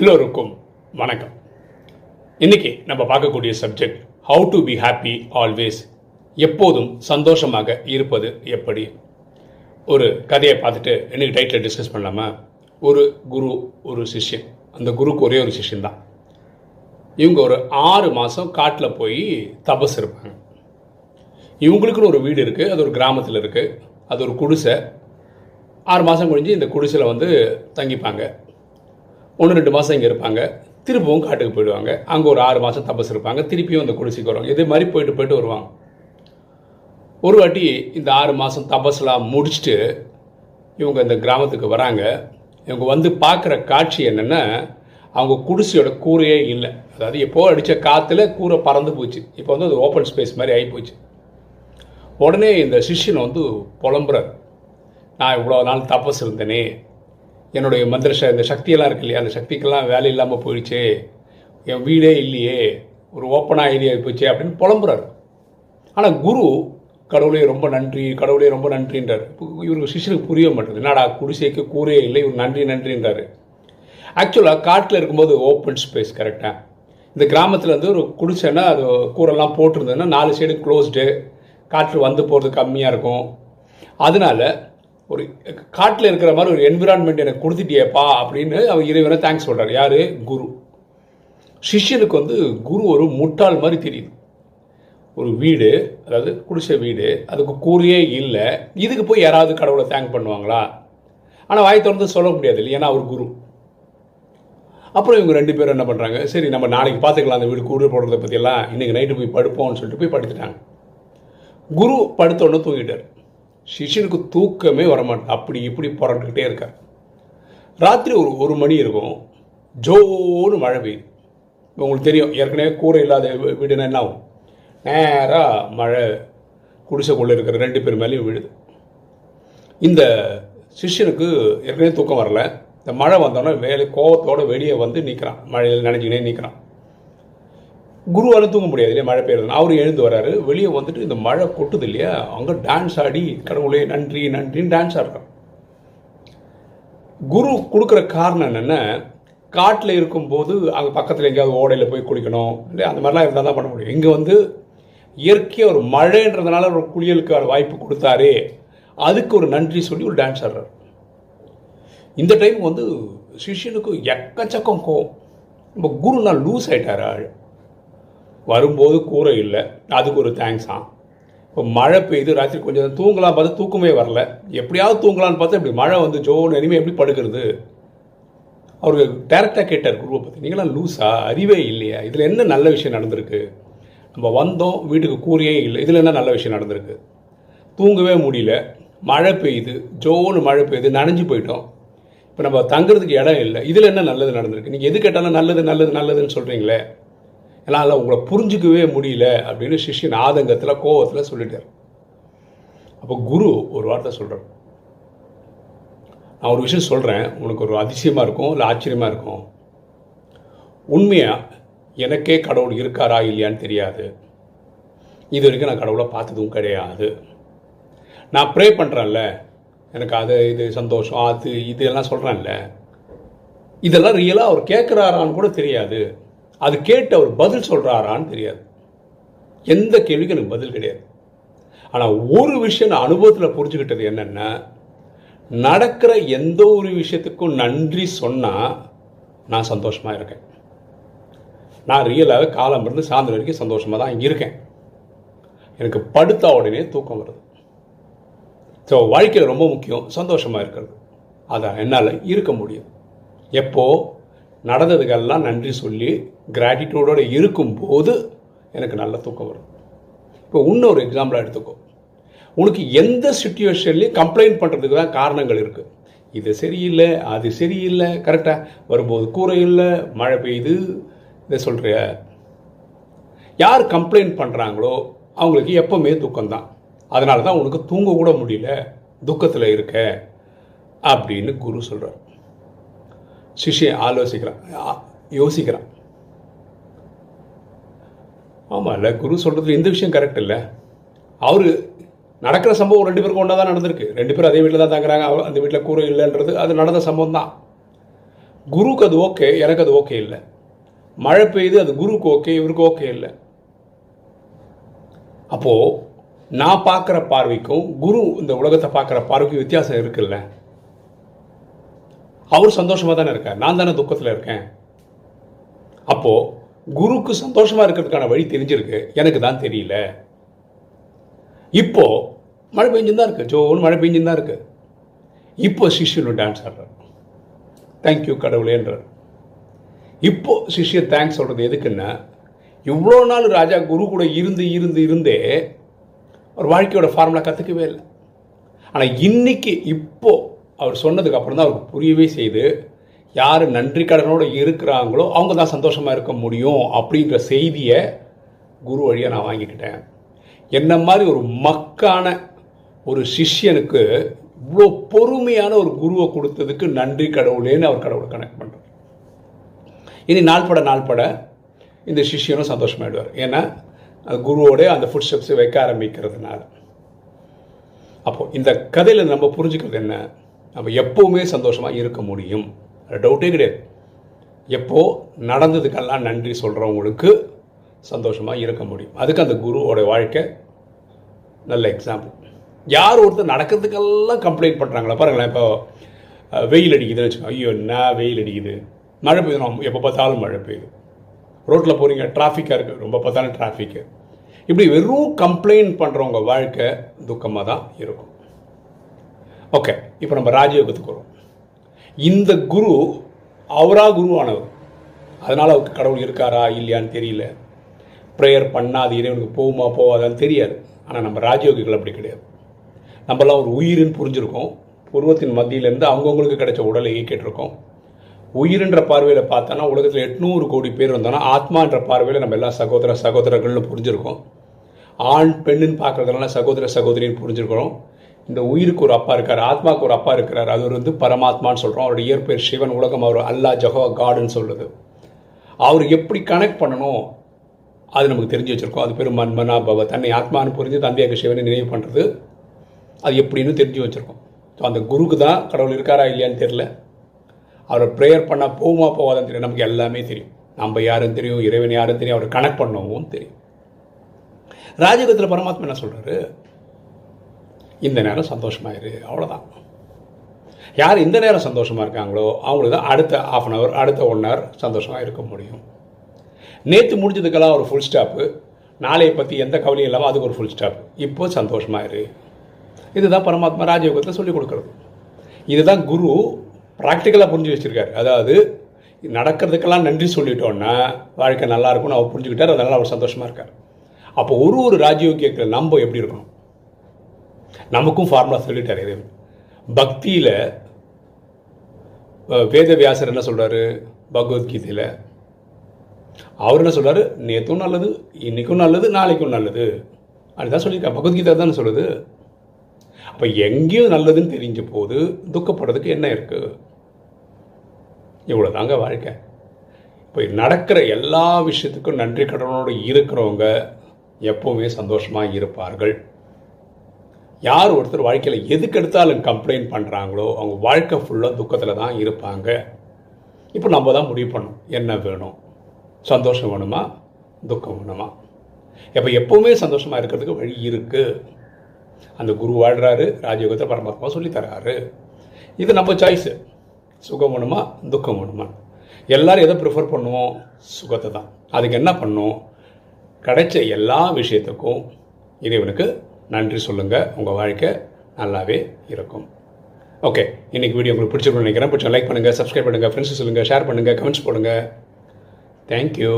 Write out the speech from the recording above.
எல்லோருக்கும் வணக்கம். இன்னைக்கு நம்ம பார்க்கக்கூடிய subject how to be happy always எப்போதும் சந்தோஷமாக இருப்பது எப்படி? ஒரு கதையை பார்த்துட்டு இன்னைக்கு டைட்டில் டிஸ்கஸ் பண்ணலாமா? ஒரு குரு ஒரு சிஷ்யன். அந்த குருக்கு ஒரே ஒரு சிஷ்யன் தான். இவங்க ஒரு ஆறு மாதம் காட்டில் போய் தபஸ் இருப்பாங்க. இவங்களுக்குன்னு ஒரு வீடு இருக்குது அது ஒரு கிராமத்தில் இருக்குது அது ஒரு குடிசை. ஆறு மாதம் முடிஞ்சு இந்த குடிசையில் வந்து தங்கிப்பாங்க. ஒன்று ரெண்டு மாதம் இங்கே இருப்பாங்க. திரும்பவும் காட்டுக்கு போயிடுவாங்க. அங்கே ஒரு ஆறு மாதம் தபஸ் இருப்பாங்க. திருப்பியும் அந்த குடிசைக்கு வருவாங்க. இதே மாதிரி போயிட்டு போயிட்டு வருவாங்க. ஒரு வாட்டி இந்த ஆறு மாதம் தபஸ்லாம் முடிச்சுட்டு இவங்க இந்த கிராமத்துக்கு வராங்க. இவங்க வந்து பார்க்குற காட்சி என்னென்னா அவங்க குடிசையோட கூரையே இல்லை. அதாவது எப்போ அடித்த காற்றுல கூரை பறந்து போச்சு. இப்போ வந்து அது ஓப்பன் ஸ்பேஸ் மாதிரி ஆகி போச்சு. உடனே இந்த சிஷ்யனை வந்து புலம்புறார். நான் இவ்வளோ நாள் தபஸ் இருந்தேனே. என்னுடைய மந்திர இந்த சக்தியெல்லாம் இருக்கு இல்லையா? அந்த சக்திக்கெல்லாம் வேலை இல்லாமல் போயிடுச்சே. என் வீடே இல்லையே. ஒரு ஓப்பனாக ஏரியா போச்சு அப்படின்னு புலம்புறாரு. ஆனால் குரு கடவுளே ரொம்ப நன்றி கடவுளே ரொம்ப நன்றின்றார். இவருக்கு சிஷ்யனுக்கு புரிய மாட்டேங்குது. என்னடா குடிசைக்கு கூரையே இல்லை இவர் நன்றி நன்றின்றாரு. ஆக்சுவலாக காட்டில் இருக்கும்போது ஓப்பன் ஸ்பேஸ் கரெக்டாக இந்த கிராமத்தில் வந்து ஒரு குடிசைன்னா அது கூரெல்லாம் போட்டிருந்ததுன்னா நாலு சைடு க்ளோஸ்டு காற்று வந்து போகிறது கம்மியாக இருக்கும். அதனால ஒரு காட்டில் இருக்கிற மாதிரி ஒரு என்விரான்மெண்ட் எனக்கு கொடுத்துட்டியேப்பா அப்படின்னு அவர் இறைவனை தேங்க்ஸ் சொல்கிறார் யார்? குரு. சிஷ்யனுக்கு வந்து குரு ஒரு முட்டாள் மாதிரி தெரியுது. ஒரு வீடு அதாவது குடிசை வீடு அதுக்கு கூறியே இல்லை. இதுக்கு போய் யாராவது கடவுளை தேங்க் பண்ணுவாங்களா? ஆனால் வாய் திறந்து சொல்ல முடியாது இல்லை ஏன்னா அவர் குரு. அப்புறம் இவங்க ரெண்டு பேரும் என்ன பண்ணுறாங்க சரி நம்ம நாளைக்கு பார்த்துக்கலாம் அந்த வீடு கூடு போடுறத பற்றியெல்லாம் இன்றைக்கி நைட்டு போய் படுப்போம்னு சொல்லிட்டு போய் படுத்துட்டாங்க. குரு படுத்த உடனே தூங்கிட்டார். சிஷ்யனுக்கு தூக்கமே வரமாட்டேன் அப்படி இப்படி புரண்டுக்கிட்டே இருக்கார். ராத்திரி ஒரு ஒரு மணி இருக்கும். ஜோன்னு மழை பெய்யுது. உங்களுக்கு தெரியும் ஏற்கனவே கூரை இல்லாத வீ- வீடுனா என்ன ஆகும்? நேராக மழை குடிசைக்குள்ளே இருக்கிற ரெண்டு பேர் மேலேயும் விழுது. இந்த சிஷ்யனுக்கு ஏற்கனவே தூக்கம் வரல. இந்த மழை வந்தோடனே வேலை கோவத்தோட வெளியே வந்து நிற்கிறான் மழையில் நினைஞ்சுக்கினே நிற்கிறான் குருவால் தூங்க முடியாது இல்லையா? மழை பெய்யறது அவரும் எழுந்து வராரு வெளியே வந்துட்டு இந்த மழை கொட்டுது இல்லையா? அங்கே டான்ஸ் ஆடி கடவுளே நன்றி நன்றின்னு டான்ஸ் ஆடுறான். குரு கொடுக்குற காரணம் என்னென்னா காட்டில் இருக்கும்போது அங்கே பக்கத்தில் எங்கேயாவது ஓடையில் போய் குளிக்கணும் இல்லை அந்த மாதிரிலாம் இருந்தால் தான் பண்ண முடியும். இங்கே வந்து இயற்கையாக ஒரு மழைன்றதுனால ஒரு குளியலுக்கு வாய்ப்பு கொடுத்தாரே அதுக்கு ஒரு நன்றி சொல்லி ஒரு டான்ஸ் ஆடுறாரு. இந்த டைம் வந்து சிஷியனுக்கு எக்கச்சக்கம் கோவம் நம்ம குரு நான் லூஸ் ஆகிட்டார் ஆள். வரும்போது கூரை இல்லை. அதுக்கு ஒரு தேங்க்ஸ் இப்போ மழை பெய்யுது ராத்திரி கொஞ்சம் தூங்கலாம் பார்த்து தூக்கமே வரல. எப்படியாவது தூங்கலாம்னு பார்த்தா இப்படி மழை வந்து ஜோன்னு இனிமேல் எப்படி படுக்கிறது? அவருக்கு டேரெக்டாக கேட்டார் குருவை பற்றி நீங்களாம் லூஸா அறிவே இல்லையா. இதில் என்ன நல்ல விஷயம் நடந்திருக்கு? நம்ம வந்தோம் வீட்டுக்கு கூரையே இல்லை. இதில் என்ன நல்ல விஷயம் நடந்திருக்கு? தூங்கவே முடியல. மழை பெய்யுது. ஜோன்னு மழை பெய்யுது. நனைஞ்சு போயிட்டோம். இப்போ நம்ம தங்குறதுக்கு இடம் இல்லை. இதில் என்ன நல்லது நடந்திருக்கு? நீங்கள் எது கேட்டாலும் நல்லது நல்லது நல்லதுன்னு சொல்கிறீங்களே என்னால் உங்களை புரிஞ்சிக்கவே முடியல அப்படின்னு சிஷ்யன் ஆதங்கத்தில் கோவத்தில் சொல்லிட்டார். அப்போ குரு ஒரு வார்த்தை சொல்கிறார் நான் ஒரு விஷயம் சொல்கிறேன் உனக்கு ஒரு அதிசயமாக இருக்கும் இல்லை ஆச்சரியமாக இருக்கும். உண்மையாக எனக்கே கடவுள் இருக்காரா இல்லையான்னு தெரியாது. இது வரைக்கும் நான் கடவுளை பார்த்ததும் கிடையாது. நான் ப்ரே பண்ணுறேன்ல எனக்கு அது இது சந்தோஷம் அது இது எல்லாம் சொல்கிறேன்ல இதெல்லாம் ரியலாக அவர் கேட்குறாரான்னு கூட தெரியாது. அது கேட்டு அவர் பதில் சொல்கிறாரான்னு தெரியாது. எந்த கேள்விக்கும் எனக்கு பதில் கிடையாது. ஆனால் ஒரு விஷயம் நான் அனுபவத்தில் புரிஞ்சுக்கிட்டது என்னென்னா நடக்கிற எந்த ஒரு விஷயத்துக்கும் நன்றி சொன்னால் நான் சந்தோஷமாக இருக்கேன். நான் ரியலாகவே காலம் இருந்து சாயந்தரம் வரைக்கும் சந்தோஷமாக தான் இருக்கேன். எனக்கு படுத்த உடனே தூக்கம் வருது. ஸோ வாழ்க்கையில் ரொம்ப முக்கியம் சந்தோஷமாக இருக்கிறது. அதை என்னால் இருக்க முடியும். எப்போது நடந்ததுக்கெல்லாம் நன்றி சொல்லி கிராட்டிடியூடோடு இருக்கும்போது எனக்கு நல்ல தூக்கம் வரும். இப்போ இன்னொரு எக்ஸாம்பிளாக எடுத்துக்கோ. உனக்கு எந்த சுச்சுவேஷன்லேயும் கம்ப்ளைண்ட் பண்ணுறதுக்கு தான் காரணங்கள் இருக்குது இது சரியில்லை அது சரியில்லை கரெக்டாக வரும்போது கூரை இல்லை மழை பெய்யுது இதை சொல்கிற யார் கம்ப்ளைண்ட் பண்ணுறாங்களோ அவங்களுக்கு எப்போவுமே துக்கம்தான். அதனால தான் உனக்கு தூங்க கூட முடியல துக்கத்தில் இருக்க அப்படின்னு குரு சொல்கிறார் சிஷ்யன் ஆலோசிக்கிறான் யோசிக்கிறான். ஆமாம் இல்லை குரு சொல்கிறது இந்த விஷயம் கரெக்ட் இல்லை. அவர் நடக்கிற சம்பவம் ரெண்டு பேருக்கும் ஒன்றா தான் நடந்திருக்கு. ரெண்டு பேரும் அதே வீட்டில் தான் தங்குறாங்க அந்த வீட்டில் கூரை இல்லைன்றது அது நடந்த சம்பவம் தான் குருவுக்கு அது ஓகே எனக்கு அது ஓகே இல்லை. மழை பெய்யுது அது குருவுக்கு ஓகே இவருக்கு ஓகே இல்லை. அப்போது நான் பார்க்குற பார்வைக்கும் குரு இந்த உலகத்தை பார்க்குற பார்வைக்கும் வித்தியாசம் இருக்குல்ல. அவர் சந்தோஷமாக தானே இருக்கார். நான் தானே துக்கத்தில் இருக்கேன். அப்போது குருக்கு சந்தோஷமாக இருக்கிறதுக்கான வழி தெரிஞ்சிருக்கு. எனக்கு தான் தெரியல. இப்போது மழை பெஞ்சுன்னு தான் இருக்கு. ஜோன்னு மழை பெஞ்சுன்னு தான் இருக்குது இப்போ சிஷ்யனு டான்ஸ் ஆடுறார். தேங்க்யூ கடவுளேன்றார் இப்போ சிஷ்யன் தேங்க்ஸ் சொல்கிறது எதுக்குன்னா இவ்வளோ நாள் ராஜா குரு கூட இருந்து இருந்து இருந்தே ஒரு வாழ்க்கையோட ஃபார்முலா கற்றுக்கவே இல்லை. ஆனால் இன்னைக்கு இப்போது அவர் சொன்னதுக்கு அப்புறம் தான் அவருக்கு புரியவே செய்து யார் நன்றி கடனோடு இருக்கிறாங்களோ அவங்க தான் சந்தோஷமாக இருக்க முடியும் அப்படின்ற செய்தியை குரு வழியாக நான் வாங்கிக்கிட்டேன். என்ன மாதிரி ஒரு மக்கான ஒரு சிஷ்யனுக்கு இவ்வளோ பொறுமையான ஒரு குருவை கொடுத்ததுக்கு நன்றி கடவுளேன்னு அவர் கடவுளை கனெக்ட் பண்ணுறார் இனி நாள்பட நாள்பட இந்த சிஷ்யனும் சந்தோஷமாயிடுவார். ஏன்னா அது குருவோட அந்த ஃபுட் ஸ்டெப்ஸை வைக்க ஆரம்பிக்கிறதுனால. அப்போது இந்த கதையில் நம்ம புரிஞ்சுக்கிறது என்ன? நம்ம எப்போவுமே சந்தோஷமாக இருக்க முடியும். டவுட்டே கிடையாது. எப்போ நடந்ததுக்கெல்லாம் நன்றி சொல்கிறவங்களுக்கு சந்தோஷமாக இருக்க முடியும். அதுக்கு அந்த குருவோட வாழ்க்கை நல்ல எக்ஸாம்பிள் யார் ஒருத்தர் நடக்கிறதுக்கெல்லாம் கம்ப்ளைண்ட் பண்ணுறாங்களா பாருங்களேன் இப்போ வெயில் அடிக்குதுன்னு வச்சுக்கோங்க ஐயோ என்ன வெயில் அடிக்குது? மழை பெய்யுது எப்போ பார்த்தாலும் மழை பெய்யுது. ரோட்டில் போகிறீங்க டிராஃபிக்காக இருக்குது ரொம்ப பார்த்தாலும் டிராஃபிக்கு இப்படி வெறும் கம்ப்ளைண்ட் பண்ணுறவங்க வாழ்க்கை துக்கமாக தான் இருக்கும். ஓகே இப்போ நம்ம ராஜயோகத்துக்கு வரும் இந்த குரு அவரா குருவானவர். அதனால் அவருக்கு கடவுள் இருக்காரா இல்லையான்னு தெரியல. ப்ரேயர் பண்ணாது இறைவனுக்கு போகுமா போகாதான்னு தெரியாது. ஆனால் நம்ம ராஜயோகிகள் அப்படி கிடையாது. நம்மலாம் ஒரு உயிரின்னு புரிஞ்சிருக்கோம். பூர்வத்தின் மத்தியிலேருந்து அவங்கவுங்களுக்கு கிடைச்ச உடலை இயக்கிட்டுருக்கோம் உயிர்ன்ற பார்வையில் பார்த்தோன்னா உலகத்தில் எட்நூறு கோடி பேர் இருந்தோன்னா ஆத்மான்ற பார்வையில் நம்ம எல்லா சகோதர சகோதரர்கள்னு புரிஞ்சிருக்கோம். ஆண் பெண்ணுன்னு பார்க்குறதுனால சகோதர சகோதரின்னு புரிஞ்சிருக்கிறோம். இந்த உயிருக்கு ஒரு அப்பா இருக்கார் ஆத்மாவுக்கு ஒரு அப்பா இருக்கிறார். அது வந்து பரமாத்மான்னு சொல்கிறோம் அவருடைய இயற்பெயர் சிவன் உலகம் அவர் அல்லா ஜஹோ காடுன்னு சொல்லுது. அவர் எப்படி கனெக்ட் பண்ணணும் அது நமக்கு தெரிஞ்சு வச்சுருக்கோம். அது பேர் மன்மனா பவ. தன்னை ஆத்மான்னு புரிஞ்சு தந்தையாக சிவனை நினைவு பண்ணுறது அது எப்படின்னு தெரிஞ்சு வச்சுருக்கோம். ஸோ அந்த குருக்கு தான் கடவுள் இருக்காரா இல்லையான்னு தெரியல. அவரை ப்ரேயர் பண்ணால் போகுமா போவாதான்னு தெரியும் நமக்கு எல்லாமே தெரியும். நம்ம யாரும் தெரியும் இறைவன் யாரும் தெரியும். அவரை கனெக்ட் பண்ணவும் தெரியும். ராஜகத்தில் பரமாத்மா என்ன சொல்கிறாரு இந்த நேரம் சந்தோஷமாயிரு அவ்வளோதான் யார் இந்த நேரம் சந்தோஷமாக இருக்காங்களோ அவங்களுக்கு தான் அடுத்த ஆஃப் அன் ஹவர் அடுத்த ஒன் ஹவர் சந்தோஷமாக இருக்க முடியும். நேற்று முடிஞ்சதுக்கெல்லாம் ஒரு ஃபுல் ஸ்டாப்பு நாளையை பற்றி எந்த கவலையும் இல்லாமல் அதுக்கு ஒரு ஃபுல் ஸ்டாப் இப்போ சந்தோஷமாக இரு. இதுதான் பரமாத்மா ராஜயோகத்தில் சொல்லிக் கொடுக்குறது. இதுதான் குரு ப்ராக்டிக்கலாக புரிஞ்சு வச்சுருக்காரு. அதாவது நடக்கிறதுக்கெல்லாம் நன்றி சொல்லிட்டோன்னா வாழ்க்கை நல்லா இருக்கும்னு அவர் புரிஞ்சுக்கிட்டார் அதனால் அவர் சந்தோஷமாக இருக்கார். அப்போ ஒரு ஒரு ராஜயோகியத்தில் நம்ம எப்படி இருக்கணும்? நமக்கும் ஃபார்முலா சொல்லிட்டார் இறைவன். பக்தியில் வேதவியாசர் என்ன சொல்கிறாரு பகவத்கீதையில். அவர் என்ன சொல்கிறாரு நேற்றும் நல்லது இன்னைக்கும் நல்லது நாளைக்கும் நல்லது. அப்படிதான் சொல்லியிருக்கா பகவத்கீதை தானே சொல்லுது. அப்போ எங்கேயும் நல்லதுன்னு தெரிஞ்ச போது துக்கப்படுறதுக்கு என்ன இருக்கு? இவ்வளோதாங்க வாழ்க்கை. இப்போ நடக்கிற எல்லா விஷயத்துக்கும் நன்றி கடனோடு இருக்கிறவங்க எப்போவுமே சந்தோஷமாக இருப்பார்கள். யார் ஒருத்தர் வாழ்க்கையில் எதுக்கு எடுத்தாலும் கம்ப்ளைண்ட் பண்ணுறாங்களோ அவங்க வாழ்க்கை ஃபுல்லாக துக்கத்தில் தான் இருப்பாங்க. இப்போ நம்ம தான் முடிவு பண்ணணும். என்ன வேணும்? சந்தோஷம் வேணுமா? துக்கம் வேணுமா? இப்போ எப்போவுமே சந்தோஷமாக இருக்கிறதுக்கு வழி இருக்குது அந்த குரு வாழ்கிறாரு ராஜயோகத்தை பரமாத்மா சொல்லித்தராரு இது நம்ம சாய்ஸு சுகம் வேணுமா? துக்கம் வேணுமா? எல்லாரும் எதை ப்ரிஃபர் பண்ணுவோம்? சுகத்தை தான். அதுக்கு என்ன பண்ணும்? கிடைச்ச எல்லா விஷயத்துக்கும் இறைவனுக்கு நன்றி சொல்லுங்கள் உங்கள் வாழ்க்கை நல்லாவே இருக்கும். ஓகே இன்னைக்கு வீடியோ உங்களுக்கு பிடிச்சிருக்கும்னு நினைக்கிறேன். பிடிச்ச லைக் பண்ணுங்கள் சப்ஸ்கிரைப் பண்ணுங்கள் ஃப்ரெண்ட்ஸ் சொல்லுங்கள் ஷேர் பண்ணுங்கள் கமெண்ட்ஸ் போடுங்க. தேங்க்யூ